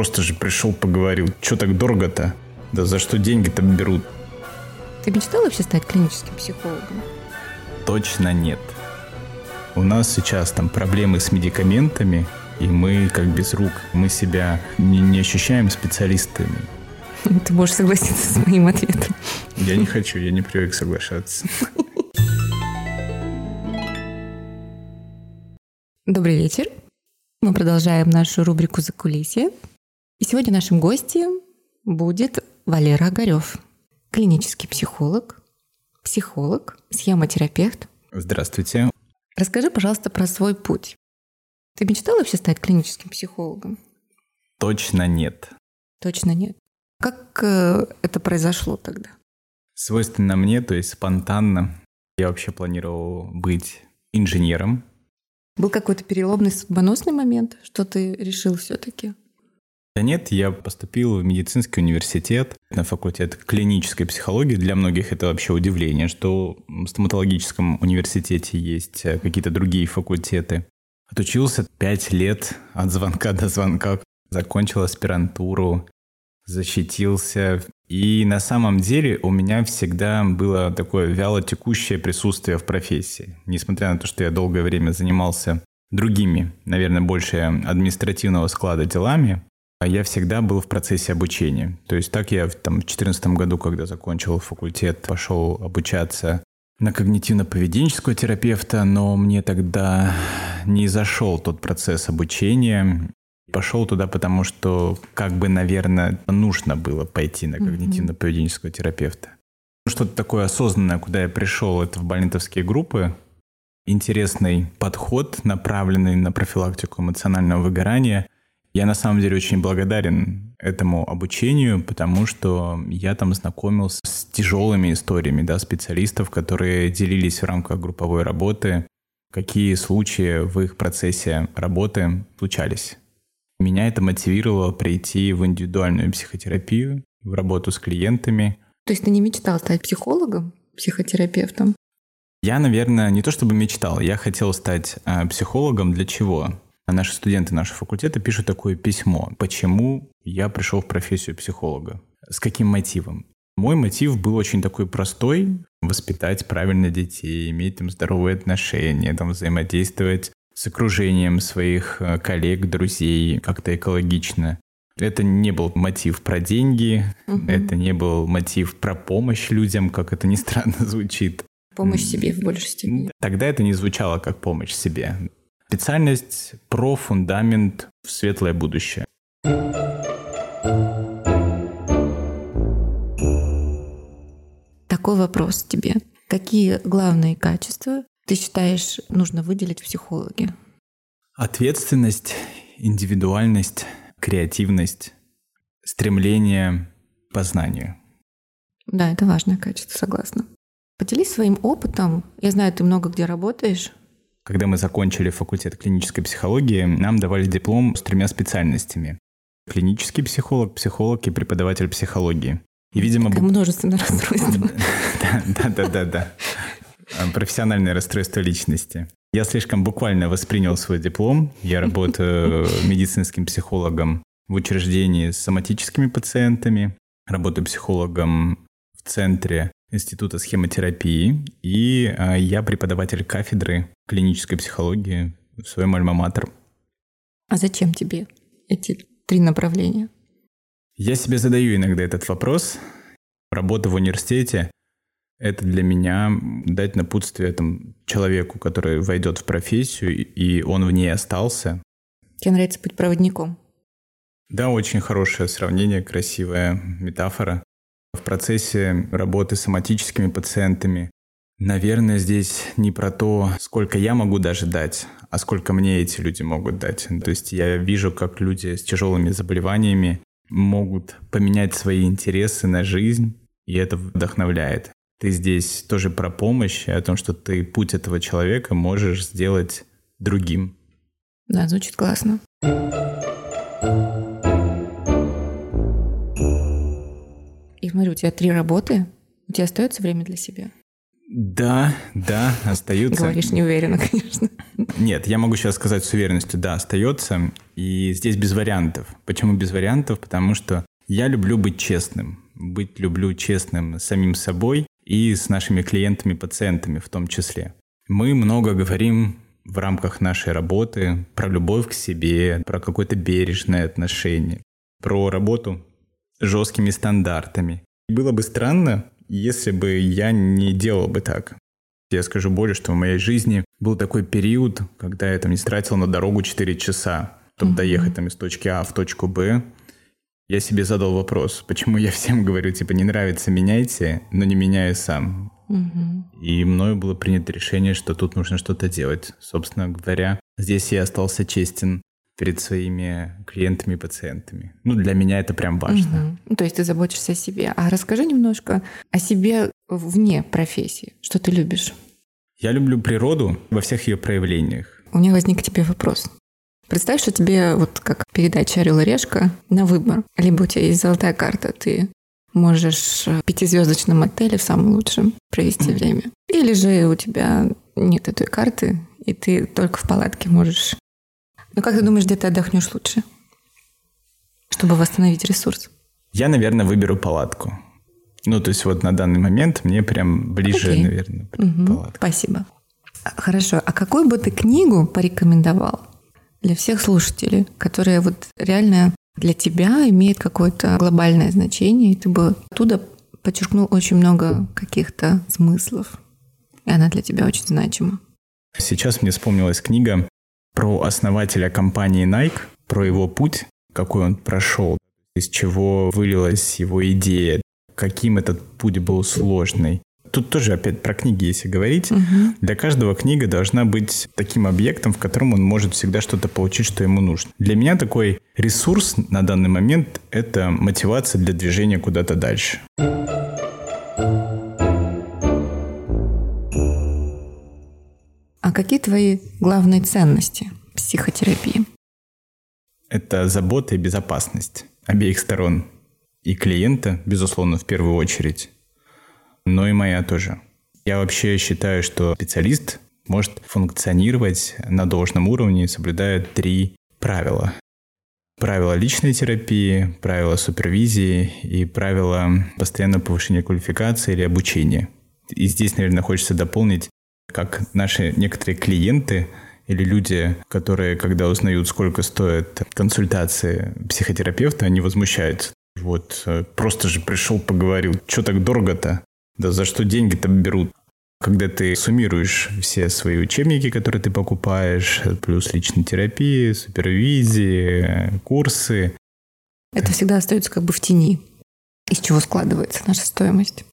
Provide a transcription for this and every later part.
просто же пришел, поговорил. Что так дорого-то? Да за что деньги-то берут? Ты мечтал вообще стать клиническим психологом? Точно нет. У нас сейчас там проблемы с медикаментами, и мы как без рук. Мы себя не, не ощущаем специалистами. Ты можешь согласиться с моим ответом. Я не хочу, я не привык соглашаться. Добрый вечер. Мы продолжаем нашу рубрику «За кулисье». И сегодня нашим гостем будет Валера Огарев, клинический психолог, психолог, схемотерапевт. Здравствуйте. Расскажи, пожалуйста, про свой путь. Ты мечтал вообще стать клиническим психологом? Точно нет. Точно нет. Как э, это произошло тогда? Свойственно мне, то есть спонтанно. Я вообще планировал быть инженером. Был какой-то переломный судьбоносный момент, что ты решил все-таки? Да нет, я поступил в медицинский университет на факультет клинической психологии. Для многих это вообще удивление, что в стоматологическом университете есть э, какие-то другие факультеты. Отучился пять лет от звонка до звонка, закончил аспирантуру, защитился. И на самом деле у меня всегда было такое вяло текущее присутствие в профессии. Несмотря на то, что я долгое время занимался другими, наверное, больше административного склада делами, я всегда был в процессе обучения. То есть так я там, в 2014 году, когда закончил факультет, пошел обучаться на когнитивно-поведенческого терапевта, но мне тогда не зашел тот процесс обучения. Пошел туда, потому что, как бы, наверное, нужно было пойти на когнитивно-поведенческого терапевта. Что-то такое осознанное, куда я пришел, это в больнитовские группы. Интересный подход, направленный на профилактику эмоционального выгорания. Я на самом деле очень благодарен этому обучению, потому что я там знакомился с тяжелыми историями да, специалистов, которые делились в рамках групповой работы, какие случаи в их процессе работы случались. Меня это мотивировало прийти в индивидуальную психотерапию, в работу с клиентами. То есть ты не мечтал стать психологом, психотерапевтом? Я, наверное, не то чтобы мечтал, я хотел стать э, психологом для чего? А наши студенты нашего факультета пишут такое письмо. Почему я пришел в профессию психолога? С каким мотивом? Мой мотив был очень такой простой. Воспитать правильно детей, иметь там здоровые отношения, там взаимодействовать с окружением своих э, коллег, друзей, как-то экологично. Это не был мотив про деньги, угу. это не был мотив про помощь людям, как это ни странно звучит. Помощь себе в большей степени. Тогда это не звучало как помощь себе. Специальность про фундамент в светлое будущее. Такой вопрос тебе. Какие главные качества ты считаешь нужно выделить в психологе? Ответственность, индивидуальность, креативность, стремление к познанию. Да, это важное качество, согласна. Поделись своим опытом. Я знаю, ты много где работаешь. Когда мы закончили факультет клинической психологии, нам давали диплом с тремя специальностями. Клинический психолог, психолог и преподаватель психологии. И, видимо... Такое множественное расстройство. Да, да, да, да. Э, профессиональное расстройство личности. Я слишком буквально воспринял свой диплом. Я работаю медицинским психологом в учреждении с соматическими пациентами, работаю психологом в центре Института схемотерапии, и э, я преподаватель кафедры клинической психологии в своем альма-матер. А зачем тебе эти три направления? Я себе задаю иногда этот вопрос. Работа в университете это для меня дать напутствие там, человеку, который войдет в профессию, и он в ней остался. Тебе нравится быть проводником? Да, очень хорошее сравнение, красивая метафора. В процессе работы с соматическими пациентами, наверное, здесь не про то, сколько я могу даже дать, а сколько мне эти люди могут дать. То есть я вижу, как люди с тяжелыми заболеваниями могут поменять свои интересы на жизнь, и это вдохновляет. Ты здесь тоже про помощь, о том, что ты путь этого человека можешь сделать другим. Да, звучит классно. Смотри, у тебя три работы. У тебя остается время для себя? Да, да, остаются. Говоришь неуверенно, конечно. Нет, я могу сейчас сказать с уверенностью, да, остается. И здесь без вариантов. Почему без вариантов? Потому что я люблю быть честным. Быть люблю честным с самим собой и с нашими клиентами, пациентами в том числе. Мы много говорим в рамках нашей работы про любовь к себе, про какое-то бережное отношение, про работу жесткими стандартами. Было бы странно, если бы я не делал бы так. Я скажу более, что в моей жизни был такой период, когда я там не тратил на дорогу 4 часа, чтобы mm-hmm. доехать там из точки А в точку Б. Я себе задал вопрос, почему я всем говорю, типа, не нравится, меняйте, но не меняю сам. Mm-hmm. И мною было принято решение, что тут нужно что-то делать. Собственно говоря, здесь я остался честен перед своими клиентами и пациентами. Ну, для меня это прям важно. Угу. То есть ты заботишься о себе. А расскажи немножко о себе вне профессии. Что ты любишь? Я люблю природу во всех ее проявлениях. У меня возник к тебе вопрос. Представь, что тебе вот как передача «Орел и решка» на выбор. Либо у тебя есть золотая карта, ты можешь в пятизвездочном отеле в самом лучшем провести время. Или же у тебя нет этой карты, и ты только в палатке можешь ну как ты думаешь, где ты отдохнешь лучше, чтобы восстановить ресурс? Я, наверное, выберу палатку. Ну, то есть вот на данный момент мне прям ближе, Окей. наверное, угу. палатка. Спасибо. Хорошо. А какую бы ты книгу порекомендовал для всех слушателей, которая вот реально для тебя имеет какое-то глобальное значение, и ты бы оттуда подчеркнул очень много каких-то смыслов, и она для тебя очень значима? Сейчас мне вспомнилась книга про основателя компании Nike, про его путь, какой он прошел, из чего вылилась его идея, каким этот путь был сложный. Тут тоже опять про книги, если говорить. Угу. Для каждого книга должна быть таким объектом, в котором он может всегда что-то получить, что ему нужно. Для меня такой ресурс на данный момент — это мотивация для движения куда-то дальше. Какие твои главные ценности психотерапии? Это забота и безопасность обеих сторон. И клиента, безусловно, в первую очередь, но и моя тоже. Я вообще считаю, что специалист может функционировать на должном уровне, соблюдая три правила. Правила личной терапии, правила супервизии и правила постоянного повышения квалификации или обучения. И здесь, наверное, хочется дополнить как наши некоторые клиенты или люди, которые, когда узнают, сколько стоят консультации психотерапевта, они возмущаются. Вот, э, просто же пришел, поговорил. Что так дорого-то? Да за что деньги-то берут? Когда ты суммируешь все свои учебники, которые ты покупаешь, плюс личной терапии, супервизии, курсы. Это всегда остается как бы в тени, из чего складывается наша стоимость.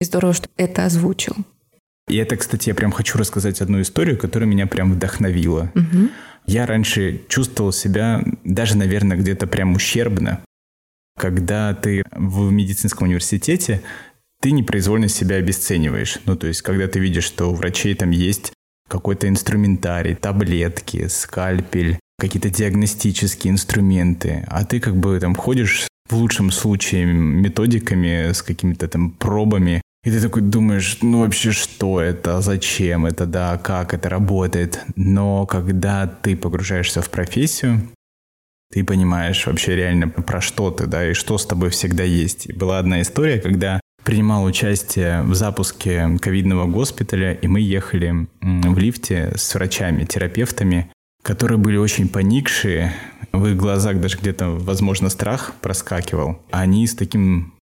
И здорово, что это озвучил. И это, кстати, я прям хочу рассказать одну историю, которая меня прям вдохновила. Угу. Я раньше чувствовал себя даже, наверное, где-то прям ущербно, когда ты в медицинском университете, ты непроизвольно себя обесцениваешь. Ну, то есть, когда ты видишь, что у врачей там есть какой-то инструментарий, таблетки, скальпель, какие-то диагностические инструменты, а ты как бы там ходишь в лучшем случае методиками с какими-то там пробами, и ты такой думаешь, ну вообще что это, зачем это, да, как это работает. Но когда ты погружаешься в профессию, ты понимаешь вообще реально про что ты, да, и что с тобой всегда есть. И была одна история, когда принимал участие в запуске ковидного госпиталя, и мы ехали в лифте с врачами, терапевтами, которые были очень поникшие, в их глазах даже где-то, возможно, страх проскакивал. Они с таким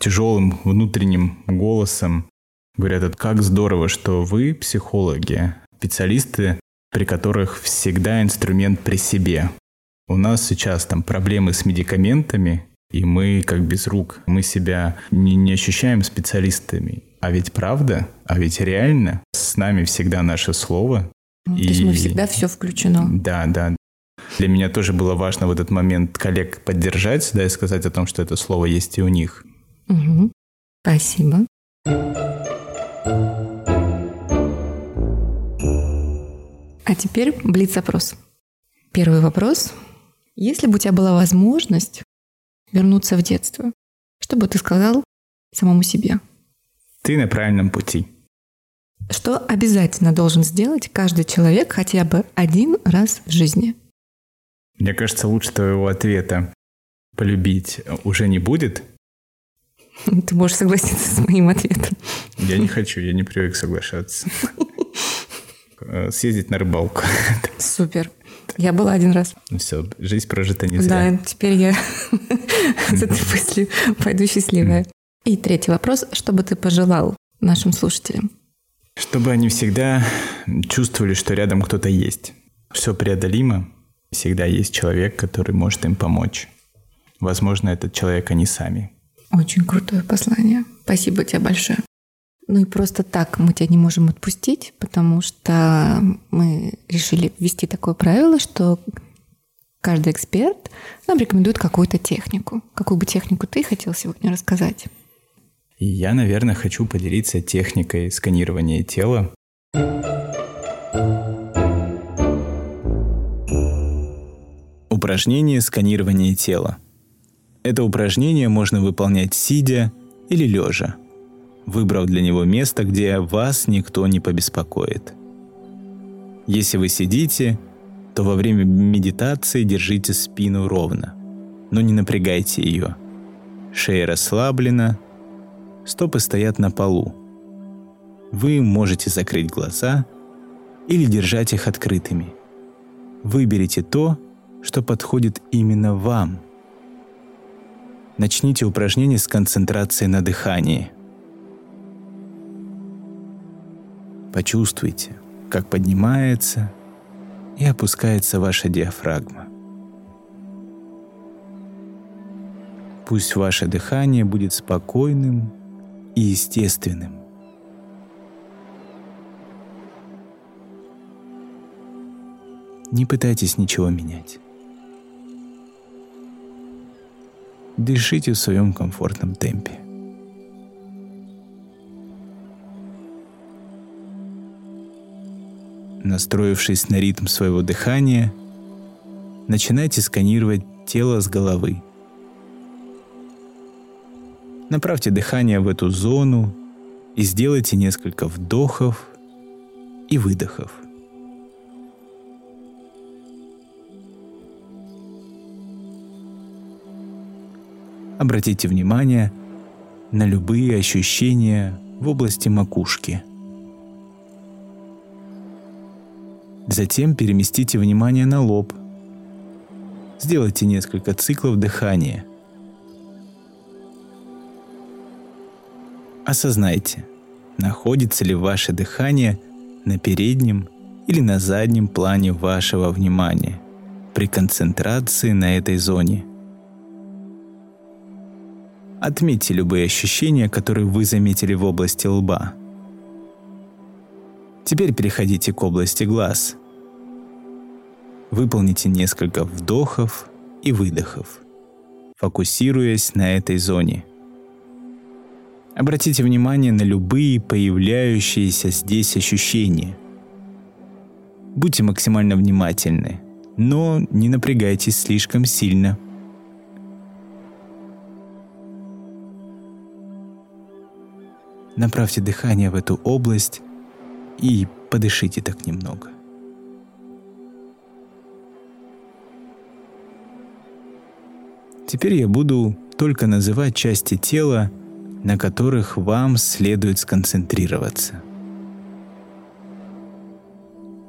тяжелым внутренним голосом говорят, как здорово, что вы, психологи, специалисты, при которых всегда инструмент при себе. У нас сейчас там проблемы с медикаментами, и мы как без рук, мы себя не, не ощущаем специалистами. А ведь правда, а ведь реально, с нами всегда наше слово. Ну, и... То есть мы всегда все включено. Да, да. Для меня тоже было важно в этот момент коллег поддержать, да, и сказать о том, что это слово есть и у них. Угу. Спасибо. А теперь блиц-опрос. Первый вопрос. Если бы у тебя была возможность вернуться в детство, что бы ты сказал самому себе? Ты на правильном пути. Что обязательно должен сделать каждый человек хотя бы один раз в жизни? Мне кажется, лучше твоего ответа полюбить уже не будет. Ты можешь согласиться с моим ответом. Я не хочу, я не привык соглашаться. Э, съездить на рыбалку. Супер. Я была один раз. Ну все, жизнь прожита не зря. Да, теперь я с этой мыслью пойду счастливая. И третий вопрос. Что бы ты пожелал нашим слушателям? Чтобы они всегда чувствовали, что рядом кто-то есть. Все преодолимо. Всегда есть человек, который может им помочь. Возможно, этот человек они сами. Очень крутое послание. Спасибо тебе большое. Ну и просто так мы тебя не можем отпустить, потому что мы решили ввести такое правило, что каждый эксперт нам рекомендует какую-то технику. Какую бы технику ты хотел сегодня рассказать? Я, наверное, хочу поделиться техникой сканирования тела. Упражнение сканирования тела. Это упражнение можно выполнять сидя или лежа, выбрав для него место, где вас никто не побеспокоит. Если вы сидите, то во время медитации держите спину ровно, но не напрягайте ее. Шея расслаблена, стопы стоят на полу. Вы можете закрыть глаза или держать их открытыми. Выберите то, что подходит именно вам. Начните упражнение с концентрацией на дыхании. Почувствуйте, как поднимается и опускается ваша диафрагма. Пусть ваше дыхание будет спокойным и естественным. Не пытайтесь ничего менять. Дышите в своем комфортном темпе. Настроившись на ритм своего дыхания, начинайте сканировать тело с головы – Направьте дыхание в эту зону и сделайте несколько вдохов и выдохов. Обратите внимание на любые ощущения в области макушки. Затем переместите внимание на лоб. Сделайте несколько циклов дыхания – Осознайте, находится ли ваше дыхание на переднем или на заднем плане вашего внимания при концентрации на этой зоне. Отметьте любые ощущения, которые вы заметили в области лба. Теперь переходите к области глаз. Выполните несколько вдохов и выдохов, фокусируясь на этой зоне – Обратите внимание на любые появляющиеся здесь ощущения. Будьте максимально внимательны, но не напрягайтесь слишком сильно. Направьте дыхание в эту область и подышите так немного. Теперь я буду только называть части тела, на которых вам следует сконцентрироваться.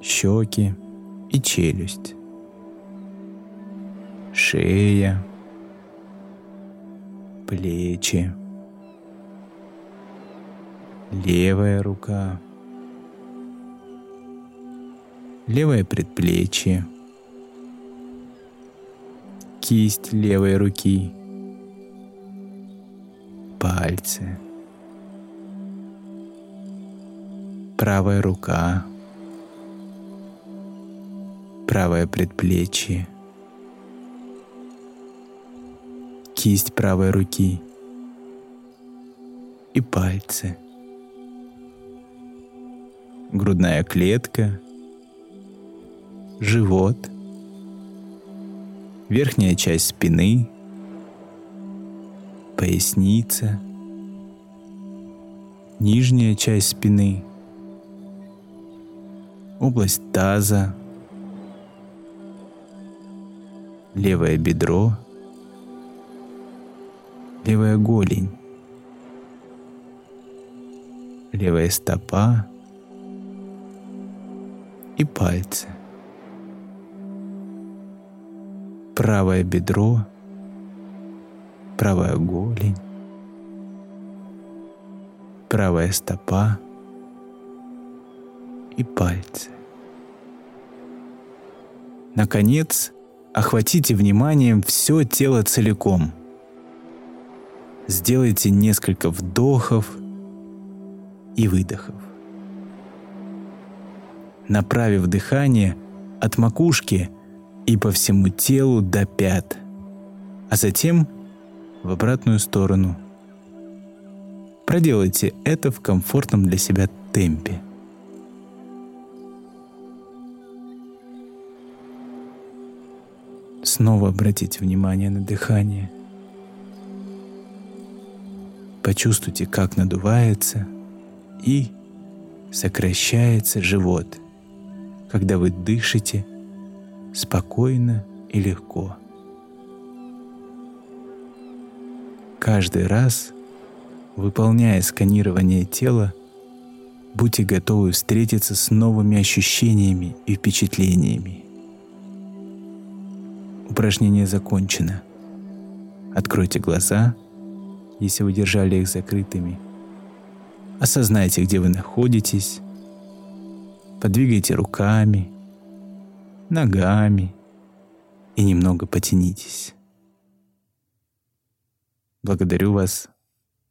Щеки и челюсть. Шея. Плечи. Левая рука. Левое предплечье. Кисть левой руки – пальцы, правая рука, правое предплечье, кисть правой руки и пальцы, грудная клетка, живот, верхняя часть спины – поясница, нижняя часть спины, область таза, левое бедро, левая голень, левая стопа и пальцы. Правое бедро, правая голень, правая стопа и пальцы. Наконец, охватите вниманием все тело целиком. Сделайте несколько вдохов и выдохов. Направив дыхание от макушки и по всему телу до пят, а затем в обратную сторону. Проделайте это в комфортном для себя темпе. Снова обратите внимание на дыхание. Почувствуйте, как надувается и сокращается живот, когда вы дышите спокойно и легко. Каждый раз, выполняя сканирование тела, будьте готовы встретиться с новыми ощущениями и впечатлениями. Упражнение закончено. Откройте глаза, если вы держали их закрытыми. Осознайте, где вы находитесь. Подвигайте руками, ногами и немного потянитесь. Благодарю вас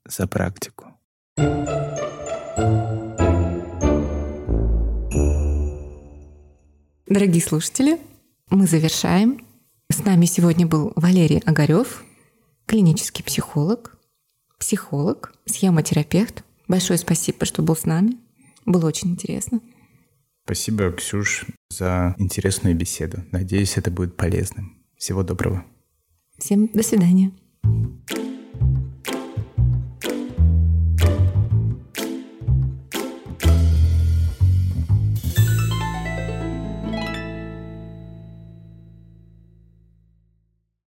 за практику. Дорогие слушатели, мы завершаем с нами сегодня был Валерий Огарев, клинический психолог, психолог, схемотерапевт. Большое спасибо, что был с нами. Было очень интересно. Спасибо, Ксюш, за интересную беседу. Надеюсь, это будет полезным. Всего доброго. Всем до свидания.